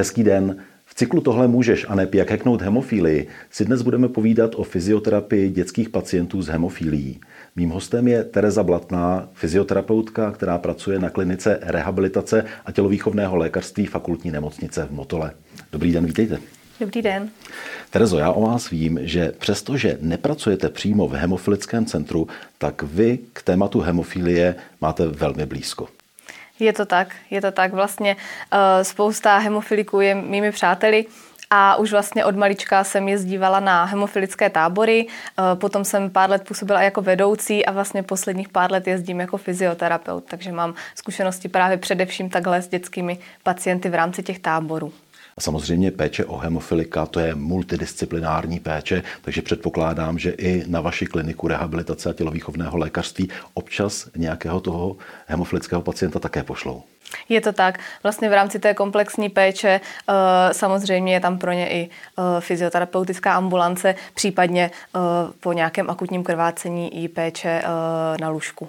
Hezký den. V cyklu Tohle můžeš a nep jak heknout hemofílii si dnes budeme povídat o fyzioterapii dětských pacientů s hemofílií. Mým hostem je Tereza Blatná, fyzioterapeutka, která pracuje na klinice rehabilitace a tělovýchovného lékařství fakultní nemocnice v Motole. Dobrý den, vítejte. Dobrý den. Terezo, já o vás vím, že přestože nepracujete přímo v hemofilickém centru, tak vy k tématu hemofilie máte velmi blízko. Je to tak, je to tak. Vlastně uh, spousta hemofiliků je mými přáteli a už vlastně od malička jsem jezdívala na hemofilické tábory, uh, potom jsem pár let působila jako vedoucí a vlastně posledních pár let jezdím jako fyzioterapeut, takže mám zkušenosti právě především takhle s dětskými pacienty v rámci těch táborů. Samozřejmě péče o hemofilika, to je multidisciplinární péče, takže předpokládám, že i na vaši kliniku rehabilitace a tělovýchovného lékařství občas nějakého toho hemofilického pacienta také pošlou. Je to tak. Vlastně v rámci té komplexní péče eh, samozřejmě je tam pro ně i eh, fyzioterapeutická ambulance, případně eh, po nějakém akutním krvácení i péče na lůžku.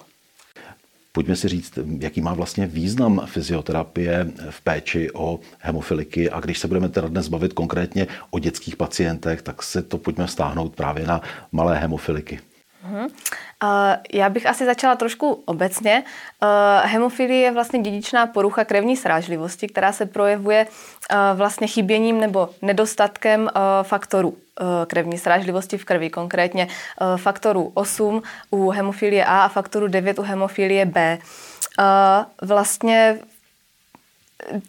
Pojďme si říct, jaký má vlastně význam fyzioterapie v péči o hemofiliky a když se budeme teda dnes bavit konkrétně o dětských pacientech, tak se to pojďme stáhnout právě na malé hemofiliky. Uh-huh. Uh, já bych asi začala trošku obecně. Uh, hemofilie je vlastně dědičná porucha krevní srážlivosti, která se projevuje uh, vlastně chyběním nebo nedostatkem faktorů krevní srážlivosti v krvi, konkrétně faktoru 8 u hemofilie A a faktoru 9 u hemofilie B. Vlastně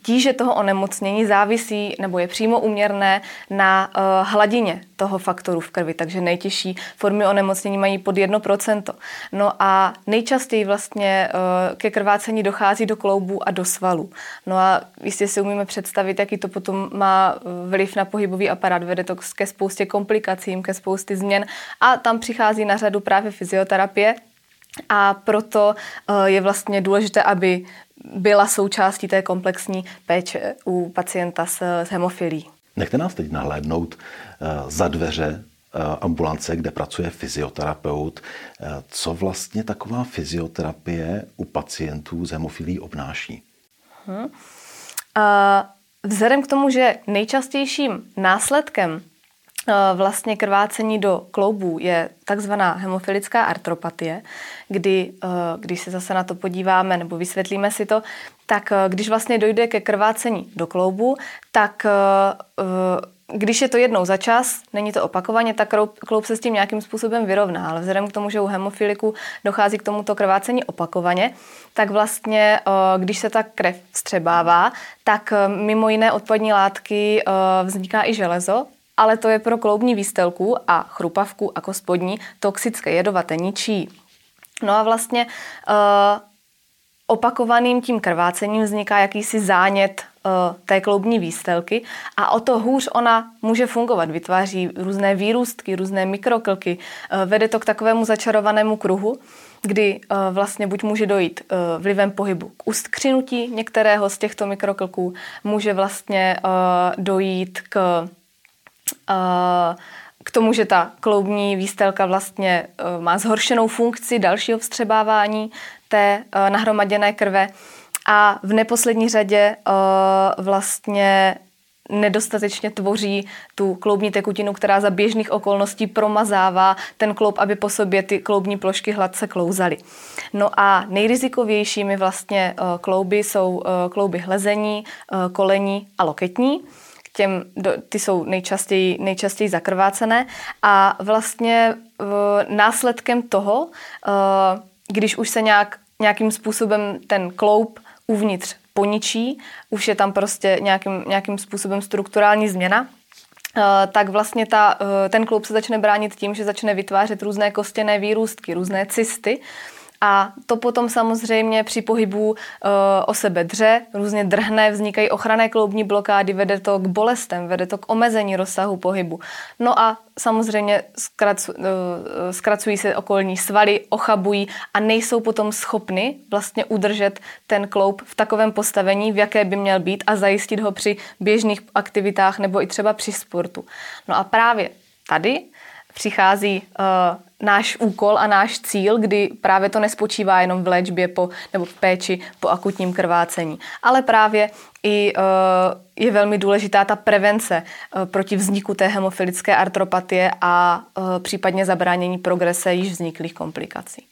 tíže toho onemocnění závisí nebo je přímo uměrné na uh, hladině toho faktoru v krvi, takže nejtěžší formy onemocnění mají pod 1%. No a nejčastěji vlastně uh, ke krvácení dochází do kloubů a do svalů. No a jistě si umíme představit, jaký to potom má vliv na pohybový aparát, vede to ke spoustě komplikacím, ke spoustě změn a tam přichází na řadu právě fyzioterapie, a proto je vlastně důležité, aby byla součástí té komplexní péče u pacienta s, s hemofilí. Nechte nás teď nahlédnout uh, za dveře uh, ambulance, kde pracuje fyzioterapeut. Co vlastně taková fyzioterapie u pacientů s hemofilí obnáší? Hmm. Uh, vzhledem k tomu, že nejčastějším následkem Eh, vlastně krvácení do kloubů je takzvaná hemofilická artropatie, kdy, eh, když se zase na to podíváme nebo vysvětlíme si to, tak eh, když vlastně dojde ke krvácení do kloubu, tak když je to jednou za čas, není to opakovaně, tak kloub se s tím nějakým způsobem vyrovná. Ale vzhledem k tomu, že u hemofiliku dochází k tomuto krvácení opakovaně, tak vlastně, když se ta krev vstřebává, tak mimo jiné odpadní látky vzniká i železo, ale to je pro kloubní výstelku a chrupavku jako spodní toxické jedovaté ničí. No a vlastně uh, opakovaným tím krvácením vzniká jakýsi zánět uh, té kloubní výstelky a o to hůř ona může fungovat. Vytváří různé výrůstky, různé mikroklky, uh, vede to k takovému začarovanému kruhu, kdy vlastně buď může dojít vlivem pohybu k ustkřinutí některého z těchto mikroklků, může vlastně dojít k k tomu, že ta kloubní výstelka vlastně e, má zhoršenou funkci dalšího vstřebávání té e, nahromaděné krve a v neposlední řadě e, vlastně nedostatečně tvoří tu kloubní tekutinu, která za běžných okolností promazává ten kloub, aby po sobě ty kloubní plošky hladce klouzaly. No a nejrizikovějšími vlastně klouby jsou klouby hlezení, kolení a loketní těm, ty jsou nejčastěji, nejčastěji zakrvácené. A vlastně následkem toho, když už se nějak, nějakým způsobem ten kloub uvnitř poničí, už je tam prostě nějakým, nějakým způsobem strukturální změna, tak vlastně ta, ten kloub se začne bránit tím, že začne vytvářet různé kostěné výrůstky, různé cysty, a to potom samozřejmě při pohybu e, o sebe dře, různě drhne, vznikají ochranné kloubní blokády, vede to k bolestem, vede to k omezení rozsahu pohybu. No a samozřejmě zkracu, e, zkracují se okolní svaly, ochabují a nejsou potom schopny vlastně udržet ten kloub v takovém postavení, v jaké by měl být a zajistit ho při běžných aktivitách nebo i třeba při sportu. No a právě tady přichází uh, náš úkol a náš cíl, kdy právě to nespočívá jenom v léčbě po, nebo v péči po akutním krvácení, ale právě i uh, je velmi důležitá ta prevence uh, proti vzniku té hemofilické artropatie a uh, případně zabránění progrese již vzniklých komplikací.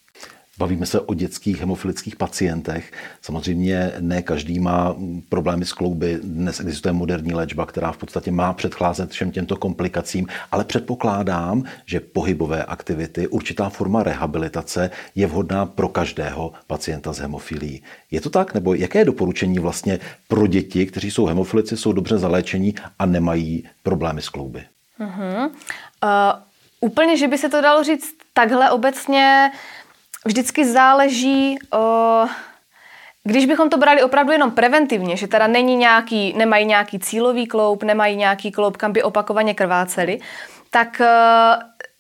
Bavíme se o dětských hemofilických pacientech. Samozřejmě ne každý má problémy s klouby. Dnes existuje moderní léčba, která v podstatě má předcházet všem těmto komplikacím, ale předpokládám, že pohybové aktivity, určitá forma rehabilitace je vhodná pro každého pacienta s hemofilií. Je to tak? Nebo jaké doporučení vlastně pro děti, kteří jsou hemofilici, jsou dobře zaléčení a nemají problémy s klouby? Uh-huh. Uh, úplně, že by se to dalo říct takhle obecně, vždycky záleží, když bychom to brali opravdu jenom preventivně, že teda není nějaký, nemají nějaký cílový kloup, nemají nějaký kloup, kam by opakovaně krváceli, tak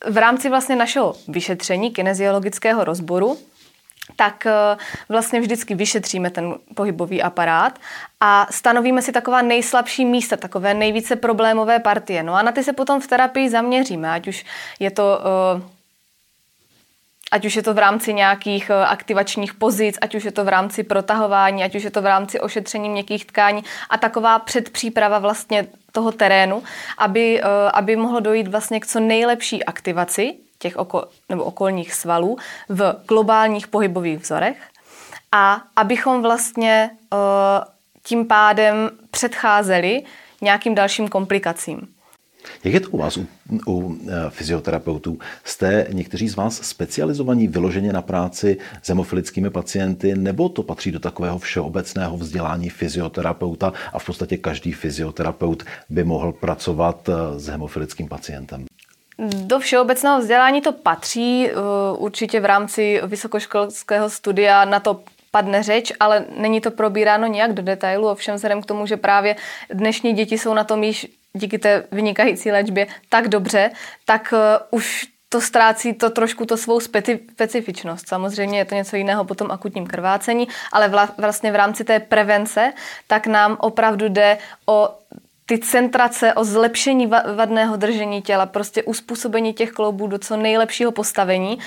v rámci vlastně našeho vyšetření kineziologického rozboru tak vlastně vždycky vyšetříme ten pohybový aparát a stanovíme si taková nejslabší místa, takové nejvíce problémové partie. No a na ty se potom v terapii zaměříme, ať už je to ať už je to v rámci nějakých eh, aktivačních pozic, ať už je to v rámci protahování, ať už je to v rámci ošetření měkkých tkání a taková předpříprava vlastně toho terénu, aby, eh, aby mohlo dojít vlastně k co nejlepší aktivaci těch oko, nebo okolních svalů v globálních pohybových vzorech a abychom vlastně eh, tím pádem předcházeli nějakým dalším komplikacím. Jak je to u vás, u, u e, fyzioterapeutů? Jste někteří z vás specializovaní vyloženě na práci s hemofilickými pacienty, nebo to patří do takového všeobecného vzdělání fyzioterapeuta a v podstatě každý fyzioterapeut by mohl pracovat e, s hemofilickým pacientem? Do všeobecného vzdělání to patří, e, určitě v rámci vysokoškolského studia na to padne řeč, ale není to probíráno nějak do detailu, ovšem vzhledem k tomu, že právě dnešní děti jsou na tom již díky té vynikající léčbě tak dobře, tak uh, už to ztrácí to trošku to svou specifičnost. Samozřejmě je to něco jiného po tom akutním krvácení, ale vla, vlastně v rámci té prevence, tak nám opravdu jde o ty centrace, o zlepšení vadného držení těla, prostě uspůsobení těch kloubů do co nejlepšího postavení,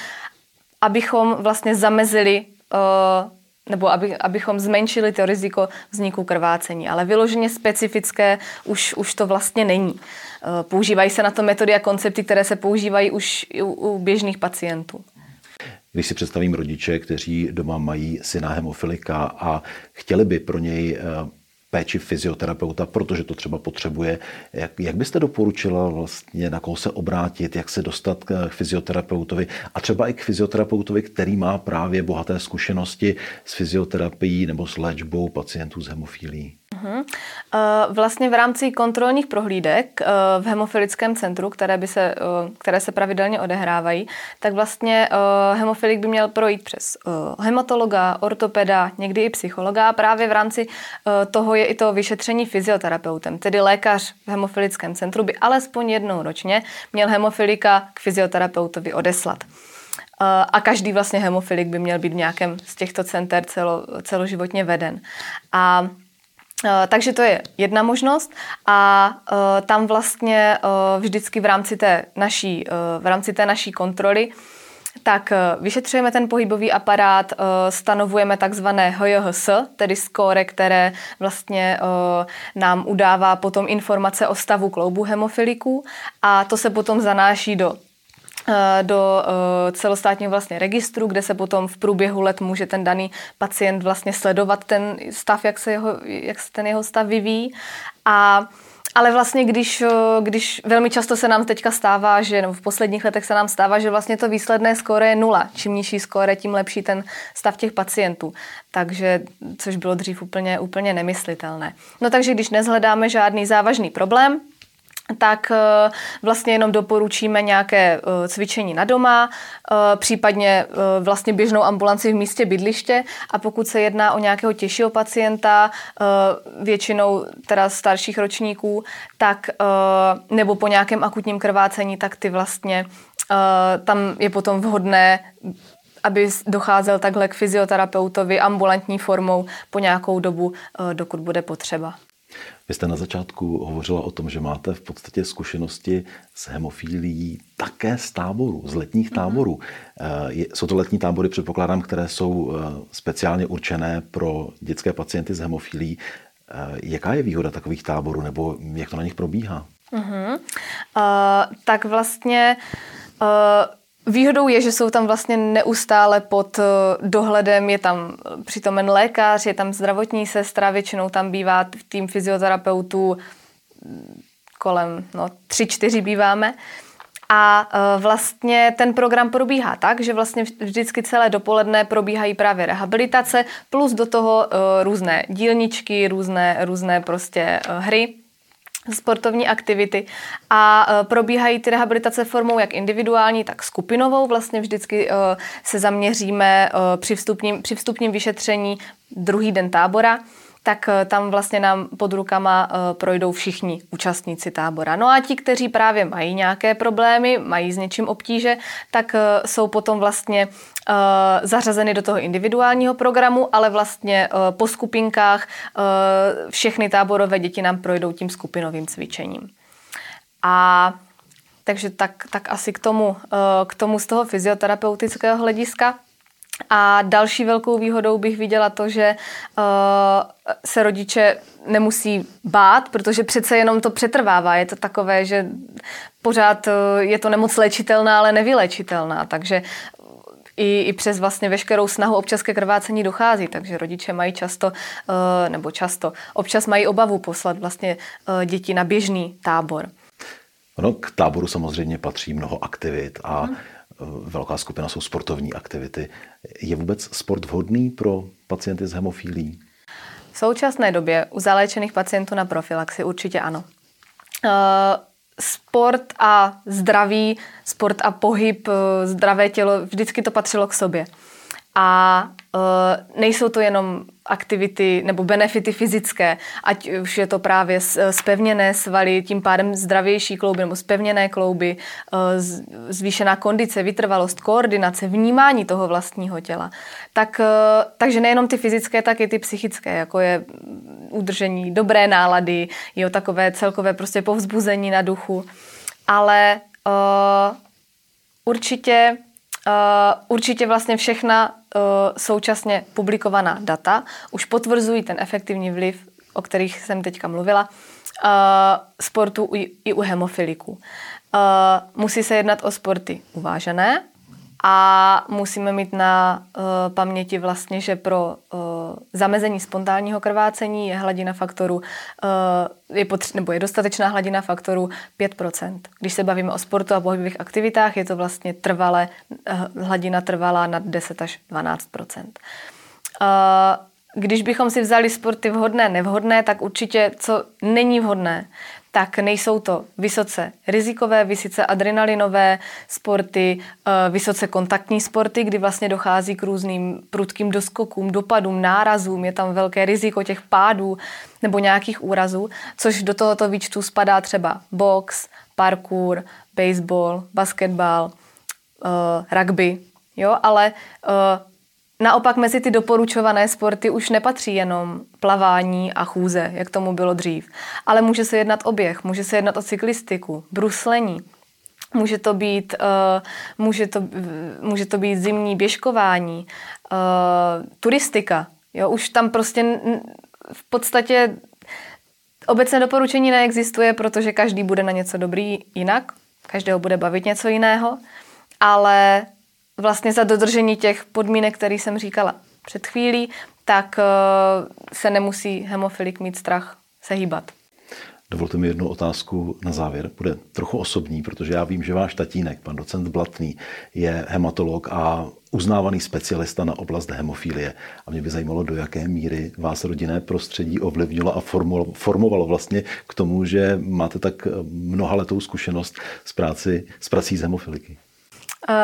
abychom vlastně zamezili uh, nebo aby, abychom zmenšili to riziko vzniku krvácení. Ale vyloženě specifické už, už to vlastně není. Eh, používají se na to metody a koncepty, které se používají už u, u běžných pacientů. Když si představím rodiče, kteří doma mají syna hemofilika a chtěli by pro něj eh, péči fyzioterapeuta, protože to třeba potřebuje. Jak, jak byste doporučila vlastně, na koho se obrátit, jak se dostat k fyzioterapeutovi a třeba i k fyzioterapeutovi, který má právě bohaté zkušenosti s fyzioterapií nebo s léčbou pacientů s hemofílií? Uh-huh. Vlastně v rámci kontrolních prohlídek eh, v hemofilickém centru, které, by se, eh, které se pravidelně odehrávají, tak vlastně hemofilik by měl projít přes hematologa, ortopeda, někdy i psychologa a právě v rámci toho je i to vyšetření fyzioterapeutem, tedy lékař v hemofilickém centru by alespoň jednou ročně měl hemofilika k fyzioterapeutovi odeslat. A každý vlastně hemofilik by měl být v nějakém z těchto center celo, celoživotně veden. A takže to je jedna možnost a tam vlastně vždycky v rámci té naší, v rámci té naší kontroly tak vyšetřujeme ten pohybový aparát, stanovujeme takzvané HJHS, tedy skóre, které vlastně nám udává potom informace o stavu kloubu hemofiliků a to se potom zanáší do Eh, do eh, celostátního vlastně registru, kde se potom v průběhu let může ten daný pacient vlastně sledovat ten stav, jak se, jeho, jak se ten jeho stav vyvíjí. A ale vlastně, když, když velmi často se nám teďka stává, že nebo v posledních letech se nám stává, že vlastně to výsledné skóre je nula. Čím nižší skóre, tím lepší ten stav těch pacientů. Takže, což bylo dřív úplně, úplně nemyslitelné. No takže když nezhledáme žádný závažný problém, tak eh, vlastně jenom doporučíme nějaké eh, cvičení na doma, eh, případně vlastně běžnou ambulanci v místě bydliště a pokud se jedná o nějakého těžšího pacienta, většinou teda starších ročníků, tak nebo po nějakém akutním krvácení, tak ty vlastně tam je potom vhodné aby docházel takhle k fyzioterapeutovi ambulantní formou po nějakou dobu, dokud bude potřeba. Vy jste na začátku hovořila o tom, že máte v podstatě zkušenosti s hemofílií také z táborů, z letních mhm. táborů. Mm-hmm. Jsou to letní tábory, předpokládám, které jsou eh, speciálně určené pro dětské pacienty s hemofílií. Eh, jaká je výhoda takových táborů, nebo jak to na nich probíhá? Mm-hmm. Uh, tak vlastně uh, Výhodou je, že jsou tam vlastně neustále pod eh, dohledem, je tam přitomen lékař, je tam zdravotní sestra, většinou tam bývá tým fyzioterapeutů mm, kolem no, tři, čtyři býváme. A eh, vlastně ten program probíhá tak, že vlastně vždycky celé dopoledne probíhají právě rehabilitace, plus do toho eh, různé dílničky, různé, různé prostě hry sportovní aktivity a e, probíhají ty rehabilitace formou jak individuální, tak skupinovou. Vlastně vždycky e, se zaměříme e, při vstupním, při vstupním vyšetření druhý den tábora tak tam vlastně nám pod rukama projdou všichni účastníci tábora. No a ti, kteří právě mají nějaké problémy, mají s něčím obtíže, tak jsou potom vlastně zařazeny do toho individuálního programu, ale vlastně po skupinkách všechny táborové děti nám projdou tím skupinovým cvičením. A takže tak, tak asi k tomu, k tomu z toho fyzioterapeutického hlediska. A další velkou výhodou bych viděla to, že uh, se rodiče nemusí bát, protože přece jenom to přetrvává. Je to takové, že pořád uh, je to nemoc léčitelná, ale nevylečitelná. Takže i, i přes vlastně veškerou snahu občas ke krvácení dochází, takže rodiče mají často, eh, nebo často, občas mají obavu poslat vlastně eh, děti na běžný tábor. Ono k táboru samozřejmě patří mnoho aktivit a hmm. Velká skupina jsou sportovní aktivity. Je vůbec sport vhodný pro pacienty s hemofílí? V současné době u zaléčených pacientů na profilaxi určitě ano sport a zdraví, sport a pohyb, eh, zdravé tělo, vždycky to patřilo k sobě. A uh, nejsou to jenom aktivity nebo benefity fyzické, ať už je to právě spevněné svaly, tím pádem zdravější klouby nebo spevněné klouby, uh, zvýšená kondice, vytrvalost, koordinace, vnímání toho vlastního těla. Tak, takže nejenom ty fyzické, tak i ty psychické, jako je udržení dobré nálady, jo, takové celkové prostě povzbuzení na duchu. Ale uh, určitě Uh, určitě vlastně všechna současně publikovaná data už potvrzují ten efektivní vliv, o kterých jsem teďka mluvila, uh, sportu i, u hemofiliků. Uh, musí se jednat o sporty uvážené, a musíme mít na paměti vlastně, že pro zamezení spontánního krvácení je hladina faktoru, uh, je potř- nebo je dostatečná hladina faktoru 5%. Když se bavíme o sportu a pohybových aktivitách, je to vlastně trvalé, uh, hladina trvalá nad 10 až 12%. Uh, když bychom si vzali sporty vhodné, nevhodné, tak určitě co není vhodné, tak nejsou to vysoce rizikové, vysoce adrenalinové sporty, eh, vysoce kontaktní sporty, kdy vlastně dochází k různým prudkým doskokům, dopadům, nárazům, je tam velké riziko těch pádů nebo nějakých úrazů, což do tohoto výčtu spadá třeba box, parkour, baseball, basketbal, uh, rugby, jo, ale uh, Naopak mezi ty doporučované sporty už nepatří jenom plavání a chůze, jak tomu bylo dřív. Ale může se jednat o běh, může se jednat o cyklistiku, bruslení, Může to být, uh, může to, může to být zimní běžkování, uh, turistika. Jo, už tam prostě v podstatě obecné doporučení neexistuje, protože každý bude na něco dobrý jinak, každého bude bavit něco jiného, ale vlastně za dodržení těch podmínek, které jsem říkala před chvílí, tak uh, se nemusí hemofilik mít strach se hýbat. Dovolte mi jednu otázku na závěr. Bude trochu osobní, protože já vím, že váš tatínek, pan docent Blatný, je hematolog a uznávaný specialista na oblast hemofilie. A mě by zajímalo, do jaké míry vás rodinné prostředí ovlivnilo a formovalo vlastně k tomu, že máte tak mnohaletou zkušenost s, práci, s prací z hemofiliky.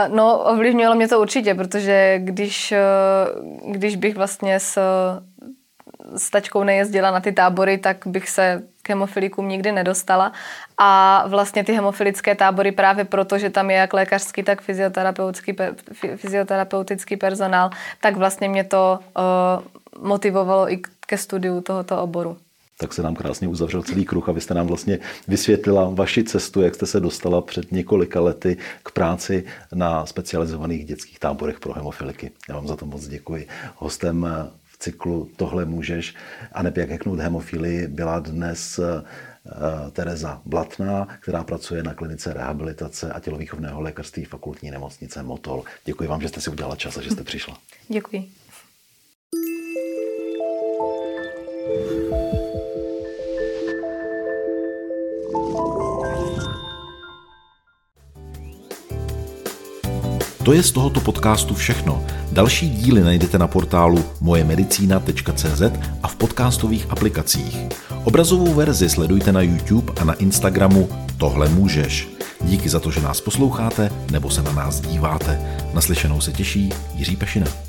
No, ovlivnilo mě to určitě, protože když, eh, když bych vlastně s, s tačkou nejezdila na ty tábory, tak bych se k hemofilikům nikdy nedostala. A vlastně ty hemofilické tábory právě proto, že tam je jak lékařský, tak fyzioterapeutický, fyzioterapeutický personál, tak vlastně mě to uh, motivovalo i ke studiu tohoto oboru tak se nám krásně uzavřel celý kruh a vy jste nám vlastně vysvětlila vaši cestu, jak jste se dostala před několika lety k práci na specializovaných dětských táborech pro hemofiliky. Já vám za to moc děkuji. Hostem v cyklu Tohle můžeš a neb jak heknout hemofilii byla dnes eh, Tereza Blatná, která pracuje na klinice rehabilitace a tělovýchovného lékařství fakultní nemocnice Motol. Děkuji vám, že jste si udělala čas a že jste přišla. Děkuji. To je z tohoto podcastu všechno. Další díly najdete na portálu mojemedicina.cz a v podcastových aplikacích. Obrazovou verzi sledujte na YouTube a na Instagramu Tohle můžeš. Díky za to, že nás posloucháte nebo se na nás díváte. Naslyšenou se těší Jiří Pešina.